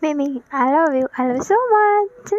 Mimi, I love you. I love you so much.